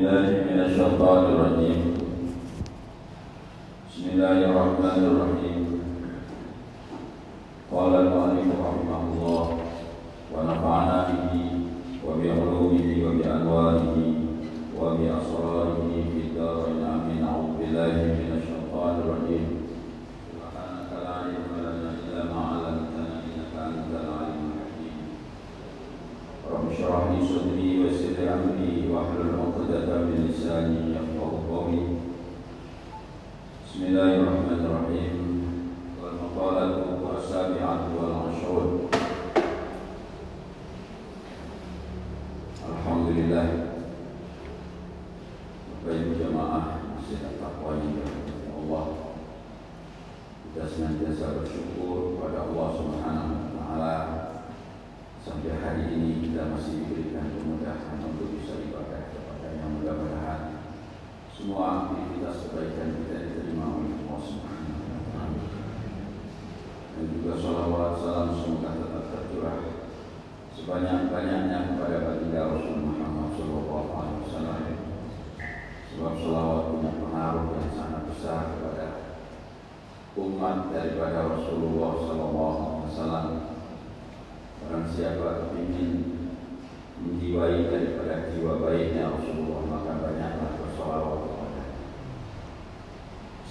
بالله من الشيطان الرجيم. بسم الله الرحمن الرحيم. قال المؤلف رحمه الله ونفعنا به وبعلومه وبأنواره وبأسراره في الدارين آمين أعوذ بالله من الشيطان الرجيم. سبحانك لا علم لنا إلا ما علمتنا إنك أنت العليم الحكيم. رب اشرح لي صدري ويسر أمري واحلل عقدة من لساني يفقه قولي بسم الله الرحمن الرحيم والمقالة السابعة والعشرون Alhamdulillah Bapak Ibu jamaah masih takwa yang Allah Kita senantiasa bersyukur kepada Allah Subhanahu wa taala sampai hari ini kita masih diberikan kemudahan untuk bisa ibadah kepada yang mudah-mudahan semua aktivitas kebaikan kita diterima oleh Allah Subhanahu. Dan juga salawat salam semoga tetap tercurah sebanyak-banyaknya kepada baginda Rasul Muhammad Sallallahu Alaihi Wasallam. Sebab salawat punya pengaruh yang sangat besar kepada umat daripada Rasulullah Sallallahu Alaihi Wasallam. Barang siapa ingin menjiwai daripada jiwa baiknya Rasulullah maka banyaklah bersalawat kepada.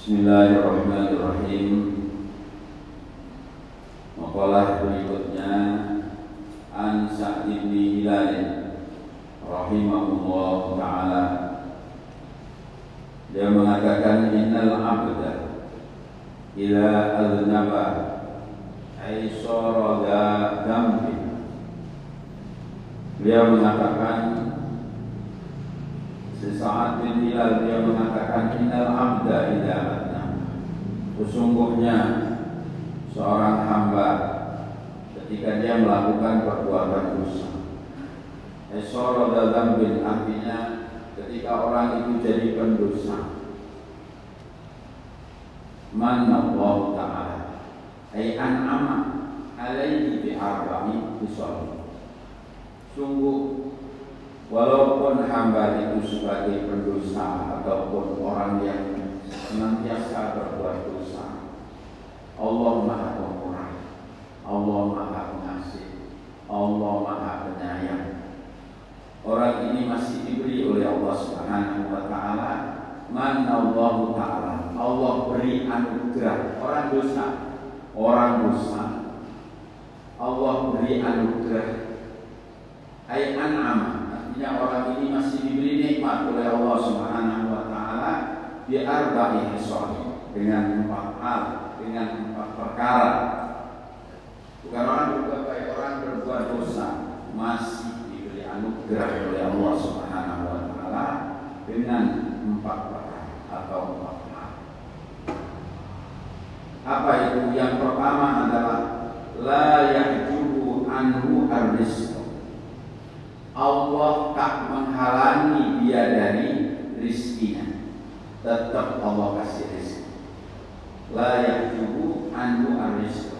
Bismillahirrahmanirrahim. Makalah berikutnya an Sa'd bin Hilal rahimahullah taala dia mengatakan innal abda ila aznaba ay sara dambi dia mengatakan sesaat bin Hilal dia mengatakan innal abda aznaba sesungguhnya seorang hamba ketika dia melakukan perbuatan dosa. Esoro dalam bin artinya ketika orang itu jadi pendosa. Mana Allah Ta'ala Ay an'ama alaihi bi'arba'i bisawli Sungguh Walaupun hamba itu sebagai pendosa Ataupun orang yang senantiasa berbuat dosa Allah Maha Pemurah Allah Maha Pengasih Allah Maha Penyayang. Orang ini masih diberi oleh Allah Subhanahu wa taala. Mana Allah taala Allah beri anugerah. Orang dosa orang dosa. Allah beri anugerah. Ay an'am artinya orang ini masih diberi nikmat oleh Allah Subhanahu wa taala bi arba'i dengan empat hal dengan empat perkara Bukan orang berbuat baik, orang berbuat dosa masih diberi anugerah oleh Allah Subhanahu wa taala dengan empat perkara atau empat hal. Apa itu? Yang pertama adalah la yahjubu anhu arrizq. Allah tak menghalangi dia dari rizkinya. Tetap Allah kasih rizki. La yahjubu anhu arrizq.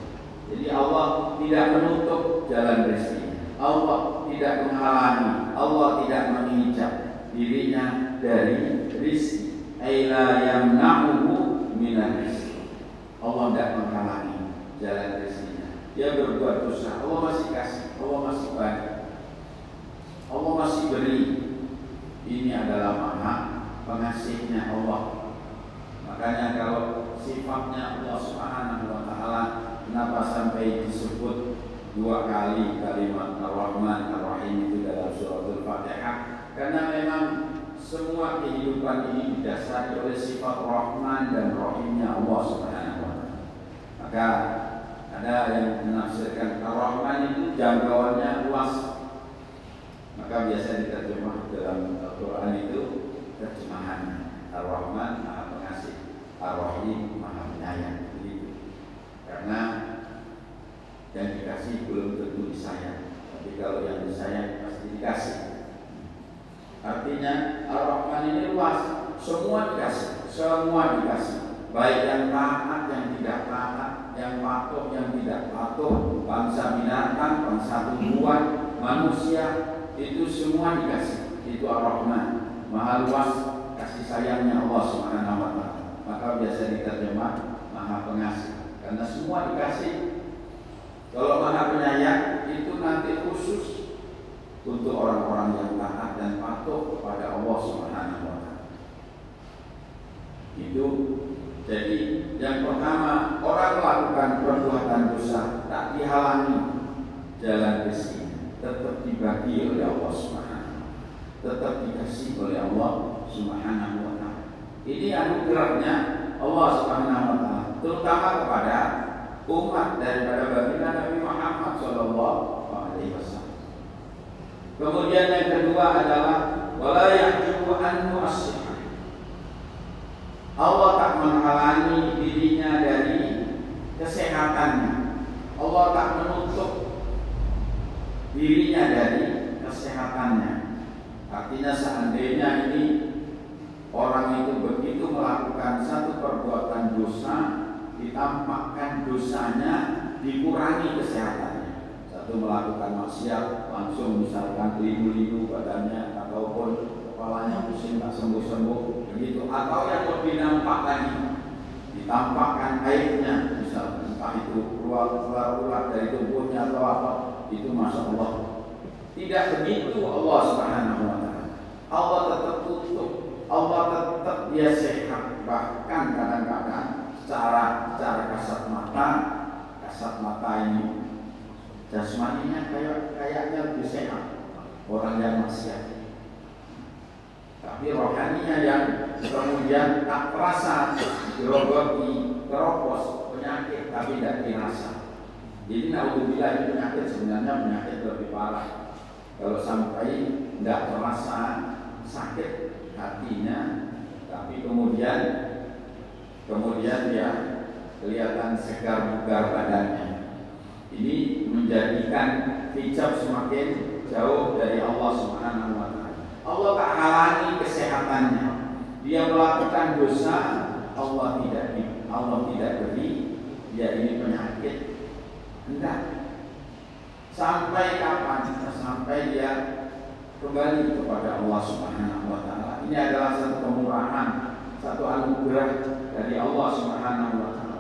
Jadi Allah tidak menutup jalan rezeki. Allah tidak menghalangi, Allah tidak menginjak dirinya dari rizki. Aila yamna'uhu minan rizki. Allah tidak menghalangi jalan rezekinya. Dia berbuat dosa, Allah masih kasih, Allah masih baik. Allah masih beri. Ini adalah maha pengasihnya Allah. Makanya kalau sifatnya Allah Subhanahu wa taala Kenapa sampai disebut dua kali kalimat Ar-Rahman Ar-Rahim itu dalam suratul Fatihah? Karena memang semua kehidupan ini didasari oleh sifat Rahman dan Rahimnya Allah Subhanahu wa taala. Maka ada yang menafsirkan Ar-Rahman itu jangkauannya luas. Maka biasa diterjemah dalam Al-Quran itu terjemahan Ar-Rahman Maha Pengasih, Ar-Rahim Maha Penyayang karena yang dikasih belum tentu disayang. Tapi kalau yang disayang pasti dikasih. Artinya Ar-Rahman ini luas. Semua dikasih. Semua dikasih. Baik yang taat yang tidak taat yang patuh yang tidak patuh bangsa binatang bangsa tumbuhan manusia itu semua dikasih itu Ar-Rahman maha luas kasih sayangnya Allah Subhanahu wa taala. Maka biasa diterjemah maha pengasih karena semua dikasih. Kalau maha penyayang itu nanti khusus untuk orang-orang yang taat dan patuh kepada Allah Subhanahu wa taala. Itu jadi yang pertama orang melakukan perbuatan dosa tak dihalangi jalan rezeki tetap dibagi oleh Allah Subhanahu tetap dikasih oleh Allah Subhanahu wa. Ini anugerahnya Allah Subhanahu wa taala terutama kepada umat daripada baginda Nabi Muhammad sallallahu alaihi wasallam. Kemudian yang kedua adalah wala yahjubu anhu Allah tak menghalangi dirinya dari kesehatannya. Allah tak menutup dirinya dari kesehatannya. Artinya seandainya ini orang itu begitu melakukan satu perbuatan dosa, ditampakkan dosanya, dikurangi kesehatannya. Satu melakukan maksiat, langsung misalkan limu-limu badannya ataupun kepalanya pusing tak sembuh-sembuh begitu. Atau yang lebih nampak lagi, ditampakkan airnya, misalnya entah itu keluar-keluar ular dari tubuhnya atau apa itu masya Allah. Tidak begitu Allah subhanahu wa taala. Allah tetap tutup. Allah tetap dia sehat. Bahkan kadang-kadang secara secara kasat mata kasat mata ini jasmaninya kayak kayaknya lebih sehat. Orang yang maksiat. Tapi rohaninya yang kemudian tak terasa dirogoti teropos penyakit tapi tidak dirasa jadi naudzubillah ini penyakit sebenarnya penyakit lebih parah. Kalau sampai tidak terasa sakit hatinya, tapi kemudian kemudian dia kelihatan segar bugar badannya. Ini menjadikan hijab semakin jauh dari Allah Subhanahu wa taala. Allah tak halangi kesehatannya. Dia melakukan dosa, Allah tidak Allah tidak beri dia ini penyakit Enggak. Sampai kapan? Sampai dia kembali kepada Allah Subhanahu wa taala. Ini adalah satu kemurahan, satu anugerah dari Allah Subhanahu wa taala.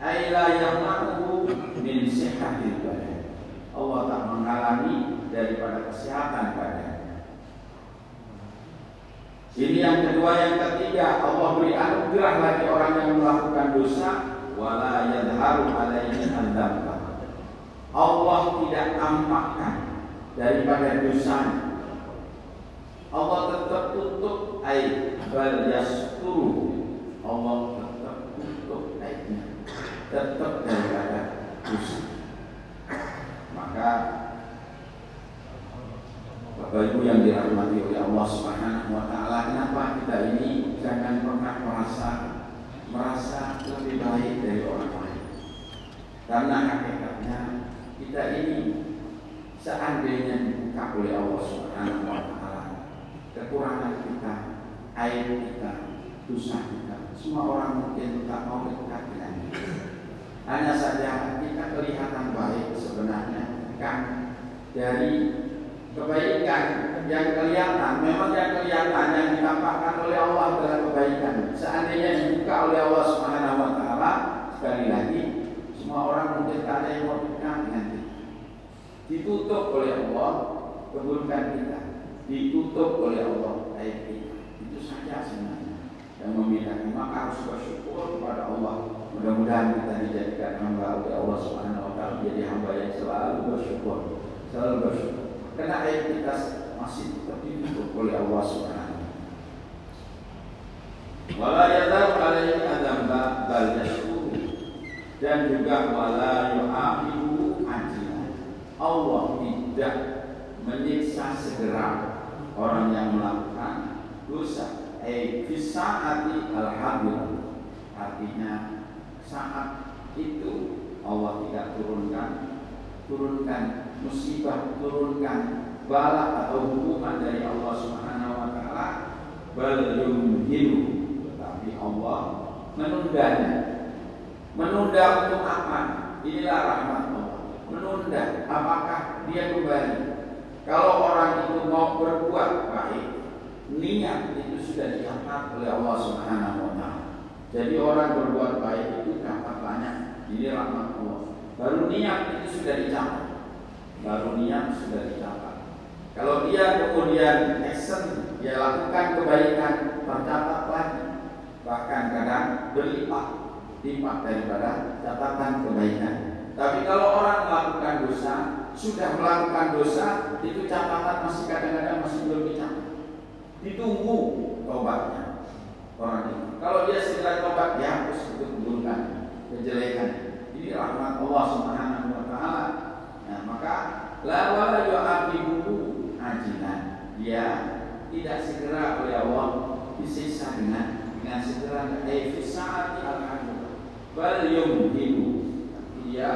Aila yamna'uhu min sihatil badan. Allah tak menghalangi daripada kesehatan badan. Ini yang kedua, yang ketiga, Allah beri anugerah lagi orang yang melakukan dosa wala yadharu alaihi an Allah tidak tampakkan daripada dosanya. Allah tetap tutup aib bal yasturu. Allah tetap tutup aibnya. Tetap daripada dosa. Maka Bapak Ibu yang dirahmati oleh Allah Subhanahu wa taala, kenapa kita ini jangan pernah merasa merasa lebih baik dari orang lain? Karena hakikatnya kita ini seandainya dibuka oleh Allah Subhanahu wa taala kekurangan kita, air kita, dosa kita, semua orang mungkin tak mau dekat dengan kita. Hanya saja kita kelihatan baik sebenarnya kan dari kebaikan yang kelihatan memang yang kelihatan yang ditampakkan oleh Allah adalah kebaikan seandainya dibuka oleh Allah Subhanahu wa taala sekali lagi semua orang mungkin ada yang mau dengan kita. Ditutup oleh Allah keburukan kita. Ditutup oleh Allah aib kita. Itu saja sebenarnya yang membedakan. Maka harus bersyukur kepada Allah. Mudah-mudahan kita dijadikan hamba oleh Allah Subhanahu Wa Taala jadi hamba yang selalu bersyukur, selalu bersyukur. Karena aib kita masih tetap ditutup oleh Allah Subhanahu Wala yadar alaihi adam bal dan juga wala yu'aqibu ajilan. Allah tidak menyiksa segera orang yang melakukan dosa. Eh fisaati al-hadir. Artinya saat itu Allah tidak turunkan turunkan musibah, turunkan bala atau hukuman dari Allah Subhanahu wa taala bal tetapi Allah menundanya Menunda untuk apa? Inilah rahmat Allah. Menunda. Apakah dia kembali? Kalau orang itu mau berbuat baik, niat itu sudah dicatat oleh Allah Subhanahu wa. Jadi orang berbuat baik itu dapat banyak. Ini rahmat Allah. Baru niat itu sudah dicatat. Baru niat sudah dicatat. Kalau dia kemudian action, dia lakukan kebaikan, tercatat lagi. Bahkan kadang berlipat, lipat daripada catatan kebaikan. Tapi kalau orang melakukan dosa, sudah melakukan dosa, itu catatan masih kadang-kadang masih belum dicatat. Ditunggu tobatnya orang itu. Kalau dia segera tobat, dihapus untuk keburukan, kejelekan. Ini rahmat Allah Subhanahu wa taala. Nah, maka la wala yu'aqibuhu ajilan. Dia tidak segera oleh Allah disiksa dengan dengan segera ai fi saati al-hadud. Bal yumhilu. Dia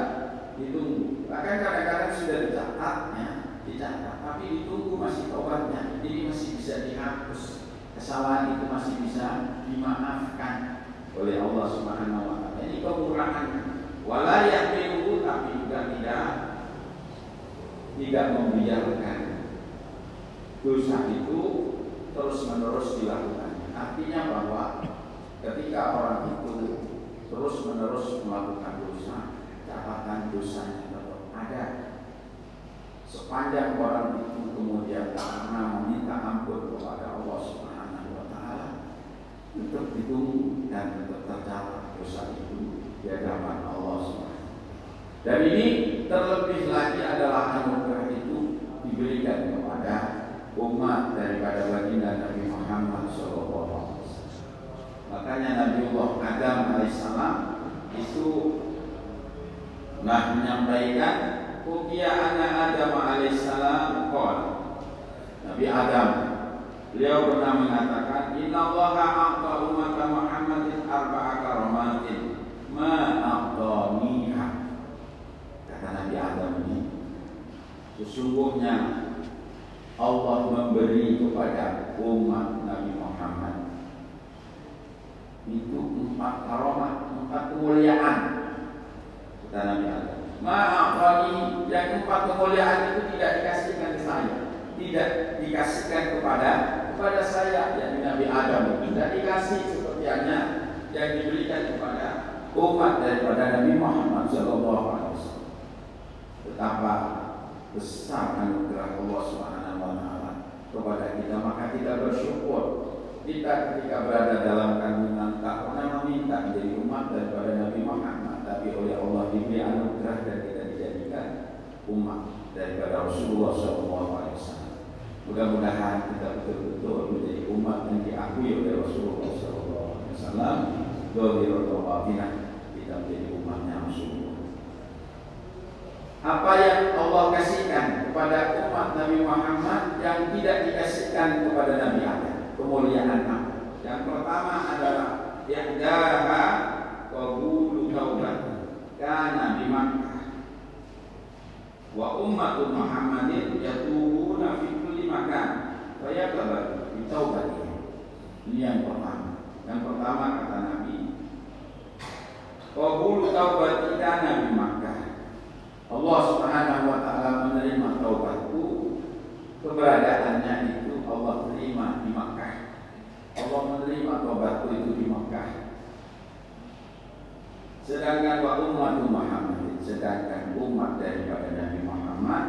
ditunggu. Bahkan kadang-kadang sudah dicatat ya, dicatat, tapi ditunggu masih tobatnya. Jadi masih bisa dihapus. Kesalahan itu masih bisa dimaafkan oleh Allah Subhanahu wa taala. Ini kekurangan. Wala yahmiluhu tapi juga tidak tidak membiarkan dosa itu terus menerus dilakukan. Artinya bahwa ketika orang itu terus menerus melakukan dosa, catatan dosanya tetap ada. Sepanjang orang itu kemudian pernah meminta ampun kepada Allah Subhanahu wa taala, tetap ditunggu dan tetap tercatat dosa itu di hadapan Allah Subhanahu Dan ini terlebih lagi adalah anugerah itu diberikan kepada umat daripada baginda Nabi Muhammad SAW. Makanya Nabi Allah Adam alaihissalam itu nah menyampaikan Ukiya anak Adam alaihissalam Qal Nabi Adam Beliau pernah mengatakan Inna Allah a'ta umat Muhammadin arba'a karamatin Ma Kata Nabi Adam ini Sesungguhnya Allah memberi kepada umat Nabi itu empat karomah, empat kemuliaan kata Nabi Adam. Ma'afani yang empat kemuliaan itu tidak dikasihkan ke saya, tidak dikasihkan kepada kepada saya yang Nabi Adam tidak dikasih seperti hanya yang diberikan kepada umat daripada Nabi Muhammad Shallallahu Alaihi Wasallam. Betapa besar anugerah Allah Subhanahu Wa Taala kepada kita, maka kita bersyukur kita ketika berada dalam kandungan tak pernah meminta menjadi umat daripada Nabi Muhammad tapi oleh Allah diberi anugerah dan kita dijadikan umat daripada Rasulullah SAW. Mudah-mudahan kita betul-betul menjadi umat yang diakui oleh Rasulullah SAW. Dohir atau kita menjadi umatnya Rasulullah. Apa yang Allah kasihkan kepada umat Nabi Muhammad yang tidak dikasihkan kepada Nabi Adam kemuliaan apa? Yang pertama adalah ihdaha qabulu taubat kana di Makkah wa ummatu Muhammadin yatubuna fi kulli makan wa yaqbalu bi taubatihim. Ini yang pertama. Yang pertama kata Nabi Qabulu taubat kana di Makkah. Allah Subhanahu wa taala menerima taubatku keberadaannya itu Allah terima di Makkah. Allah menerima tobatku itu di Makkah. Sedangkan wa umat Muhammad, sedangkan umat daripada Nabi Muhammad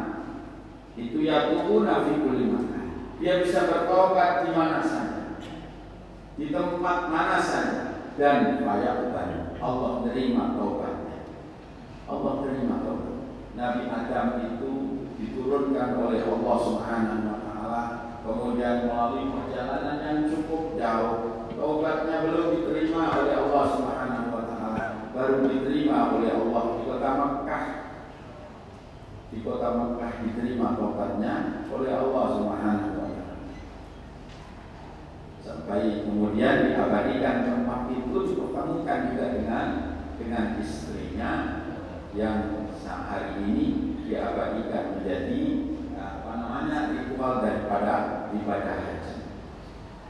itu ya tukuna fi kulli makan. Dia bisa bertobat di mana saja. Di tempat mana saja dan layak kepada Allah terima tobatnya. Allah terima tobat. Nabi Adam itu diturunkan oleh Allah Subhanahu wa kemudian melalui perjalanan yang cukup jauh taubatnya belum diterima oleh Allah Subhanahu wa taala baru diterima oleh Allah di kota Mekah. Di kota Mekah diterima taubatnya oleh Allah Subhanahu wa taala. Sampai kemudian diabadikan tempat itu dipertemukan juga dengan dengan istrinya yang hari ini diabadikan menjadi namanya ritual daripada ibadah haji.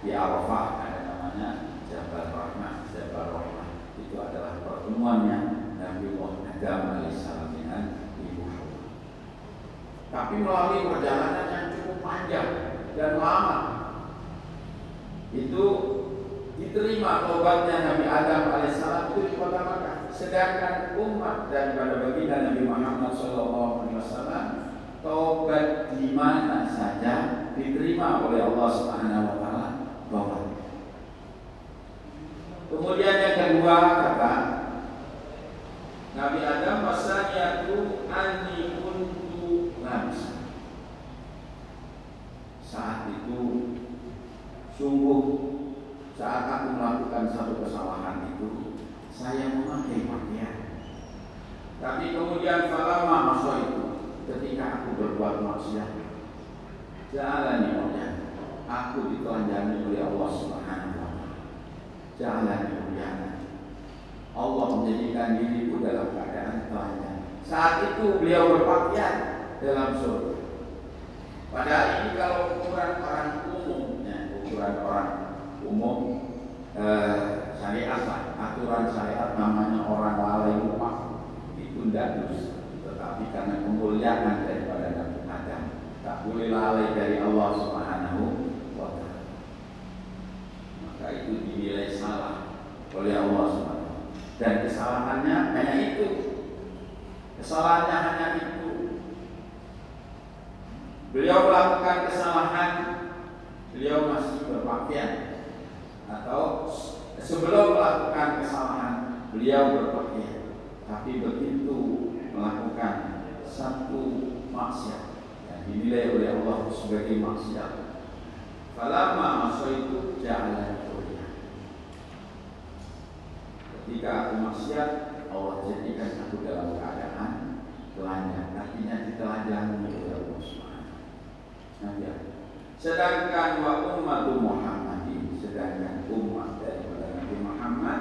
Di Arafah ada namanya Jabal Rahmah Jabal Rahmah. Itu adalah pertemuannya Nabi Muhammad alaihissalam dengan ibu Hawa. Tapi melalui perjalanan yang cukup panjang dan lama itu diterima tobatnya Nabi Adam alaihissalam itu di kota Makkah. Sedangkan umat daripada baginda Nabi Muhammad SAW tobat di mana saja diterima oleh Allah Subhanahu Wa Taala tobat. Kemudian yang kedua kata Nabi Adam wasaniatu anni kuntu nabisa. Saat itu sungguh saat aku melakukan satu kesalahan itu saya memakai pakaian. Tapi kemudian falama masa itu ketika aku berbuat maksiat jalani oleh aku ditelanjangi oleh Allah Subhanahu wa taala. Jalani Allah menjadikan diriku dalam keadaan telanjang. Saat itu beliau berpakaian dalam surga. Padahal ini kalau ukuran orang umum, ya, ukuran orang umum eh, syariat aturan syariat namanya orang lalai rumah itu tidak dosa. Tetapi karena kemuliaan daripada Nabi Adam, tak boleh lalai dari Allah Subhanahu wa taala. Maka itu dinilai salah oleh Allah Subhanahu dan kesalahannya hanya itu. Kesalahannya hanya itu. Beliau melakukan kesalahan, beliau masih berpakaian atau sebelum melakukan kesalahan beliau berpakaian. Tapi begitu melakukan satu maksiat yang dinilai oleh Allah sebagai maksiat. Falamma itu jalan Ketika aku maksiat, Allah jadikan aku dalam keadaan telanjang. Artinya ditelanjangi oleh Allah Subhanahu. Nah, ya. Sedangkan wa ummatu Muhammadin, sedangkan umat daripada Nabi Muhammad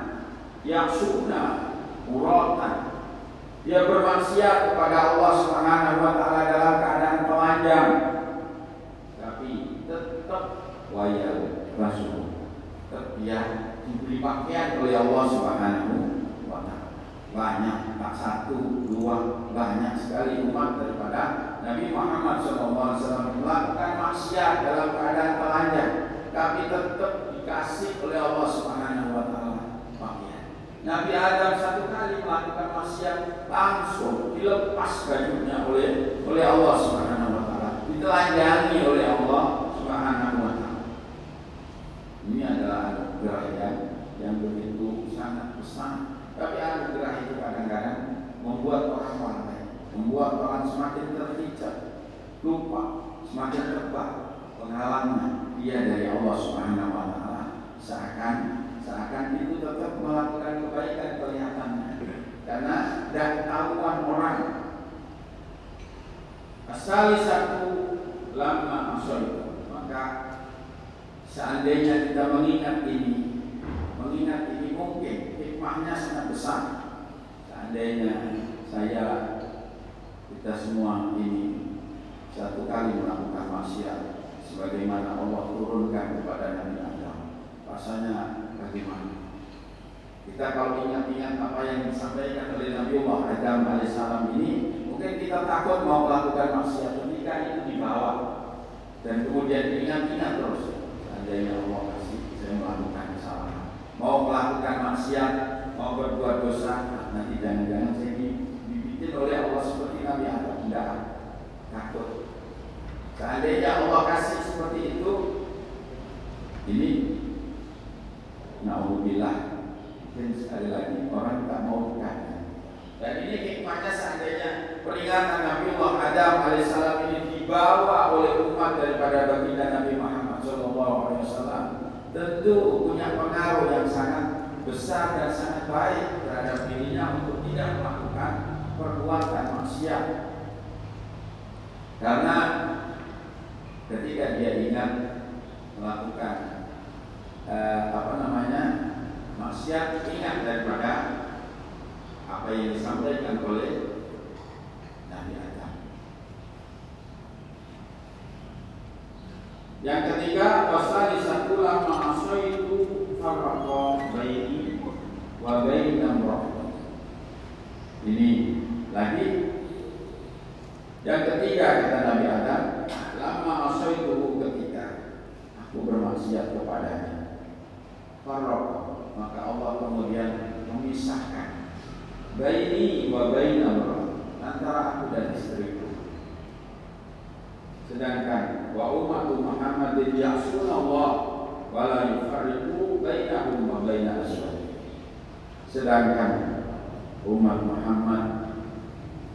yang sunnah uratan dia bermaksiat kepada Allah Subhanahu wa taala dalam keadaan telanjang. Tapi tetap wayal rasul. Tetap dia diberi pakaian oleh Allah Subhanahu wa taala. Banyak, tak satu, dua, banyak sekali umat daripada Nabi Muhammad SAW melakukan maksiat dalam keadaan telanjang, tapi tetap dikasih oleh Allah Subhanahu. Nabi Adam satu kali melakukan maksiat langsung dilepas bajunya oleh oleh Allah Subhanahu wa taala, ditelanjangi oleh Allah Subhanahu wa taala. Ini adalah anugerah yang yang begitu sangat besar. Tapi anugerah itu kadang-kadang membuat orang lalai, membuat orang semakin terhijab, lupa, semakin terbang penghalangnya dia dari Allah Subhanahu wa taala. Seakan seakan itu tetap melakukan kebaikan kelihatannya. Karena dan tahuan orang. Asal satu lama masuk maka seandainya kita mengingat ini mengingat ini mungkin hikmahnya sangat besar. Seandainya saya kita semua ini satu kali melakukan maksiat sebagaimana Allah turunkan kepada Nabi kita kalau ingat-ingat apa yang disampaikan oleh Nabi Allah Adam alaihissalam ini mungkin kita takut mau melakukan maksiat ketika itu dibawa dan kemudian diingat-ingat terus seandainya Allah kasih saya melakukan kesalahan mau melakukan maksiat, mau berbuat dosa, nanti jangan-jangan saya dibikin oleh Allah seperti Nabi Adam. Tidak takut. Seandainya Allah kasih seperti itu, ini Lagi orang tak mau kan. Dan ini hikmahnya seandainya peringatan Nabi Allah Adam alaihissalam ini dibawa oleh umat daripada baginda Nabi Muhammad SAW tentu punya pengaruh yang sangat besar dan sangat baik terhadap dirinya untuk tidak melakukan perbuatan maksiat. Karena Yang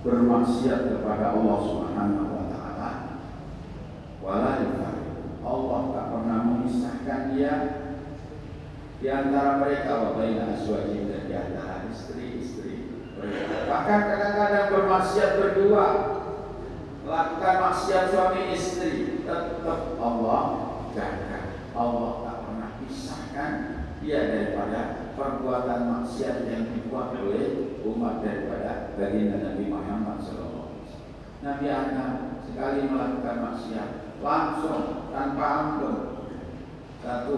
bermaksiat kepada Allah Subhanahu wa taala wala Allah tak pernah memisahkan dia di antara mereka wa baina azwajihim dan di antara istri-istri. Bahkan kadang-kadang bermaksiat berdua, melakukan maksiat suami istri, tetap Allah jaga. Allah tak pernah pisahkan dia daripada perbuatan maksiat yang dibuat oleh umat daripada baginda Nabi Muhammad SAW. Nabi Adam sekali melakukan maksiat langsung tanpa ampun satu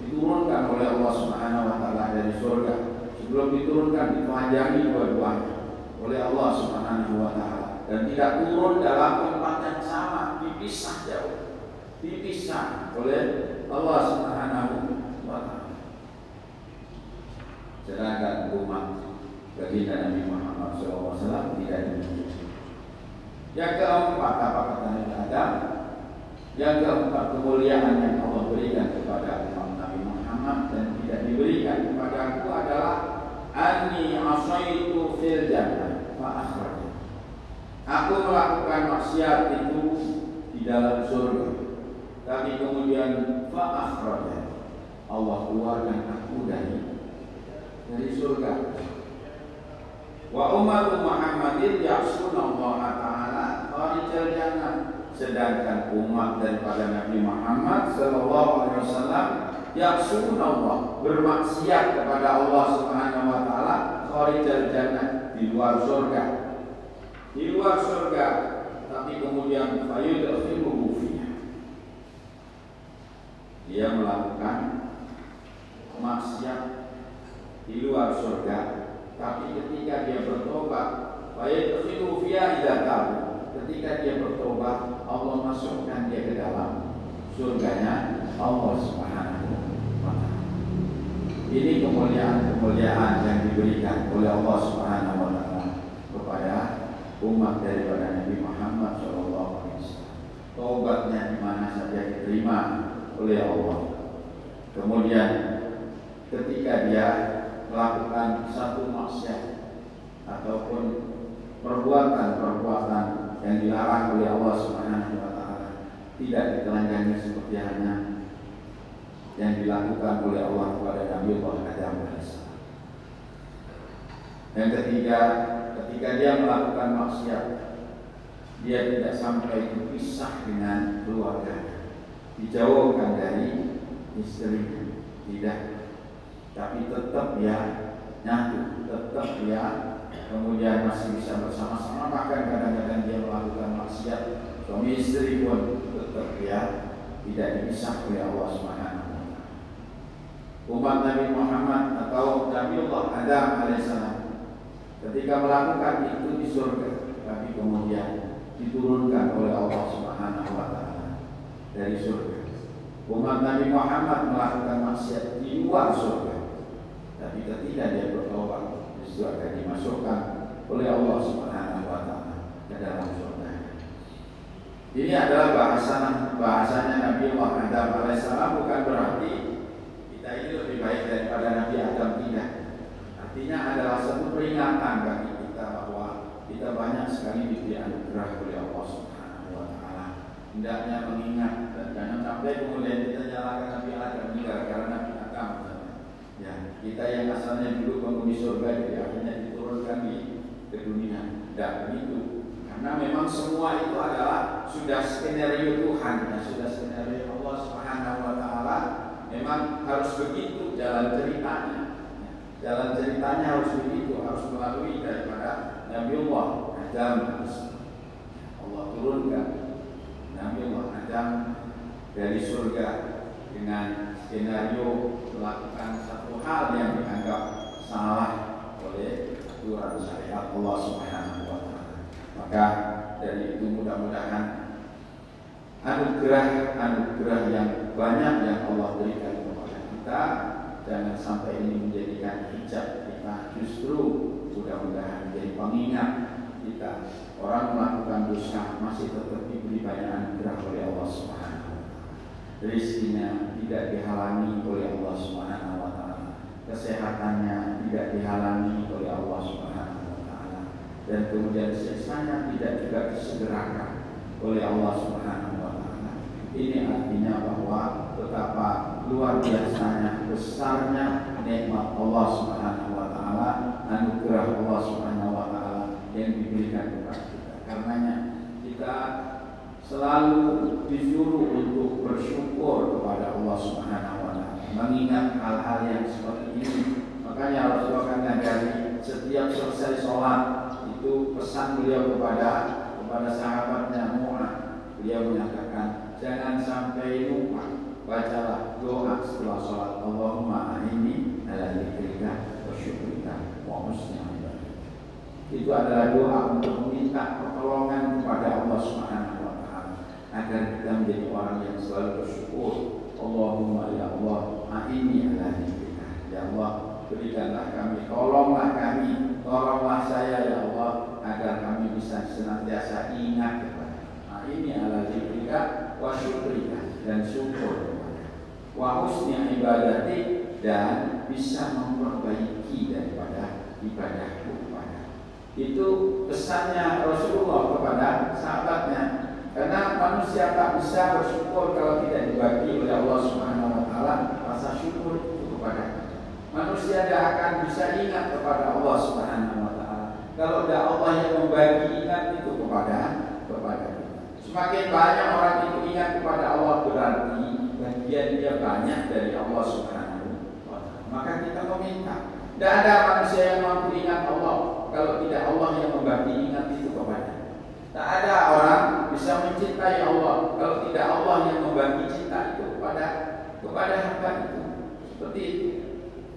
diturunkan oleh Allah Subhanahu wa taala dari surga. Sebelum diturunkan ditelanjangi dua-duanya oleh Allah Subhanahu wa taala dan tidak turun dalam tempat yang sama, dipisah jauh. Dipisah oleh Allah Subhanahu wa taala. Sedangkan umat baginda Nabi Muhammad SAW tidak demikian. Yang keempat apa kata Nabi Adam? Yang keempat kemuliaan yang Allah berikan kepada umat Muhammad dan tidak diberikan kepadaku adalah anni asaitu fil jannah. Aku melakukan maksiat itu di dalam surga. Tapi kemudian fa akhraj. Allah keluarkan aku dari dari surga. Wa ummatu Muhammadin ya'suna Allah taala kharijal jannah. Sedangkan umat daripada Nabi Muhammad sallallahu alaihi wasallam Allah bermaksiat kepada Allah Subhanahu wa taala kharijal jannah di luar surga. Di luar surga tapi kemudian fayudkhiluhu fiha. Dia melakukan maksiat di luar surga tapi ketika dia bertobat fayudkhiluhu fiha idza tabu. Ketika dia bertobat Allah masukkan dia ke dalam surganya Allah Subhanahu ini kemuliaan-kemuliaan yang diberikan oleh Allah Subhanahu wa taala kepada umat daripada Nabi Muhammad sallallahu alaihi wasallam. Taubatnya di mana saja diterima oleh Allah. Kemudian ketika dia melakukan satu maksiat ataupun perbuatan-perbuatan yang dilarang oleh Allah Subhanahu wa taala tidak ditelanjangi seperti hanya yang dilakukan oleh Allah kepada Nabi Adam alaihissalam. Yang ketiga, ketika dia melakukan maksiat, dia tidak sampai dipisah dengan keluarga, dijauhkan dari istri, tidak, tapi tetap ya nyatu, tetap ya kemudian masih bisa bersama-sama bahkan kadang-kadang dia melakukan maksiat suami istri pun tetap ya tidak dipisah oleh Allah Subhanahu umat Nabi Muhammad atau Nabi Allah Adam alaihissalam ketika melakukan itu di surga tapi kemudian diturunkan oleh Allah Subhanahu wa dari surga. Umat Nabi Muhammad melakukan maksiat di luar surga. Tapi ketika dia bertobat, itu akan dimasukkan oleh Allah Subhanahu wa taala ke dalam surga. Ini adalah bahasa bahasanya Nabi Muhammad alaihissalam bukan berarti kita ini lebih baik daripada Nabi Adam tidak. Artinya adalah satu peringatan bagi kita bahwa kita banyak sekali diberi anugerah oleh Allah Subhanahu wa taala. Hendaknya mengingat dan jangan sampai kemudian kita nyalakan Nabi Adam ini gara-gara Nabi. Ya, kita yang asalnya dulu penghuni surga jadi akhirnya diturunkan di ke dunia. Tidak begitu. Karena memang semua itu adalah sudah skenario Tuhan, ya, sudah skenario Allah Subhanahu wa taala memang harus begitu jalan ceritanya. Jalan ceritanya harus begitu, harus melalui daripada Nabi Allah Adam Allah turunkan Nabi Allah Adam dari surga dengan skenario melakukan hal yang dianggap salah oleh aturan syariat Allah Subhanahu wa taala. Maka dari itu mudah-mudahan anugerah-anugerah yang banyak yang Allah berikan kepada kita jangan sampai ini menjadikan hijab kita justru mudah-mudahan menjadi pengingat kita orang melakukan dosa masih tetap diberi banyak anugerah oleh Allah Subhanahu wa taala. Rizkinya tidak dihalangi oleh Allah Subhanahu wa. Kesehatannya tidak dihalangi oleh Allah Subhanahu wa taala. Dan kemudian siksanya tidak juga disegerakan oleh Allah Subhanahu wa taala. Ini artinya bahwa betapa luar biasanya besarnya nikmat Allah Subhanahu wa taala, anugerah Allah Subhanahu wa taala yang diberikan kepada kita. Karenanya kita selalu disuruh untuk bersyukur kepada Allah Subhanahu mengingat hal-hal yang seperti ini. Makanya Rasulullah kan dari setiap selesai sholat itu pesan beliau kepada kepada sahabatnya Mu'ad. Beliau menyatakan jangan sampai lupa bacalah doa setelah sholat Allahumma ini ala dzikrika wa syukrika wa itu adalah doa untuk meminta pertolongan kepada Allah Subhanahu wa taala agar kita menjadi orang yang selalu bersyukur. Allahumma ya Allah, a'ini ala dzikrika. Ya Allah, berikanlah kami, tolonglah kami, tolonglah saya ya Allah agar kami bisa senantiasa ingat kepada ini ala dzikrika wa syukrika dan syukur wa husni ibadati dan bisa memperbaiki daripada ibadahku itu pesannya Rasulullah kepada sahabatnya. Karena manusia tak bisa bersyukur kalau tidak dibagi oleh Allah Subhanahu wa taala rasa syukur itu kepada manusia tidak akan bisa ingat kepada Allah Subhanahu wa taala kalau tidak Allah yang membagi ingat itu kepada kepada semakin banyak orang itu ingat kepada Allah berarti bagian dia banyak dari Allah Subhanahu wa taala maka kita meminta tidak ada manusia yang mampu ingat Allah kalau tidak Allah yang membagi ingat itu kepada. Tak ada orang bisa mencintai Allah kalau tidak Allah yang membagi cinta itu kepada kepada hamba itu. Seperti itu.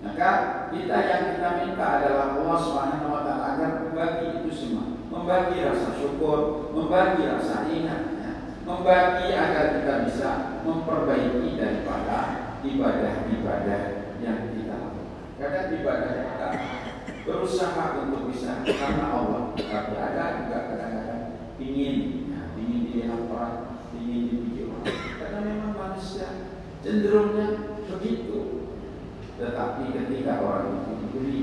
Maka kita yang kita minta adalah Allah Subhanahu wa taala agar membagi itu semua, membagi rasa syukur, membagi rasa ingat, ya. membagi agar kita bisa memperbaiki daripada ibadah-ibadah yang kita lakukan. Kadang ibadah kita berusaha untuk bisa karena Allah tapi ada juga kadang-kadang ingin ya, ingin dilihat orang ingin dipuji karena memang manusia cenderungnya begitu tetapi ketika orang itu diberi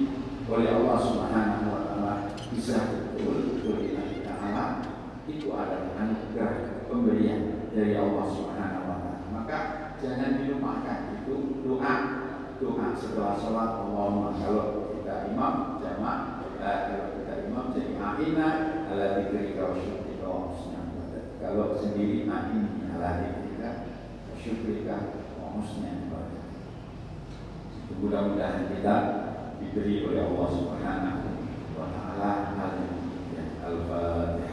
oleh Allah Subhanahu wa taala bisa betul betul kita taala itu adalah anugerah pemberian dari Allah Subhanahu wa taala. Maka jangan dilupakan itu doa. Doa setelah sholat Allahumma kalau kita imam jamaah eh, kalau kita imam jadi ahina ala dzikrika wa syukrika wa kalau sendiri ahin ala dzikrika wa syukrika wa husna mudah-mudahan kita diberi oleh Allah Subhanahu wa taala. al-Fatihah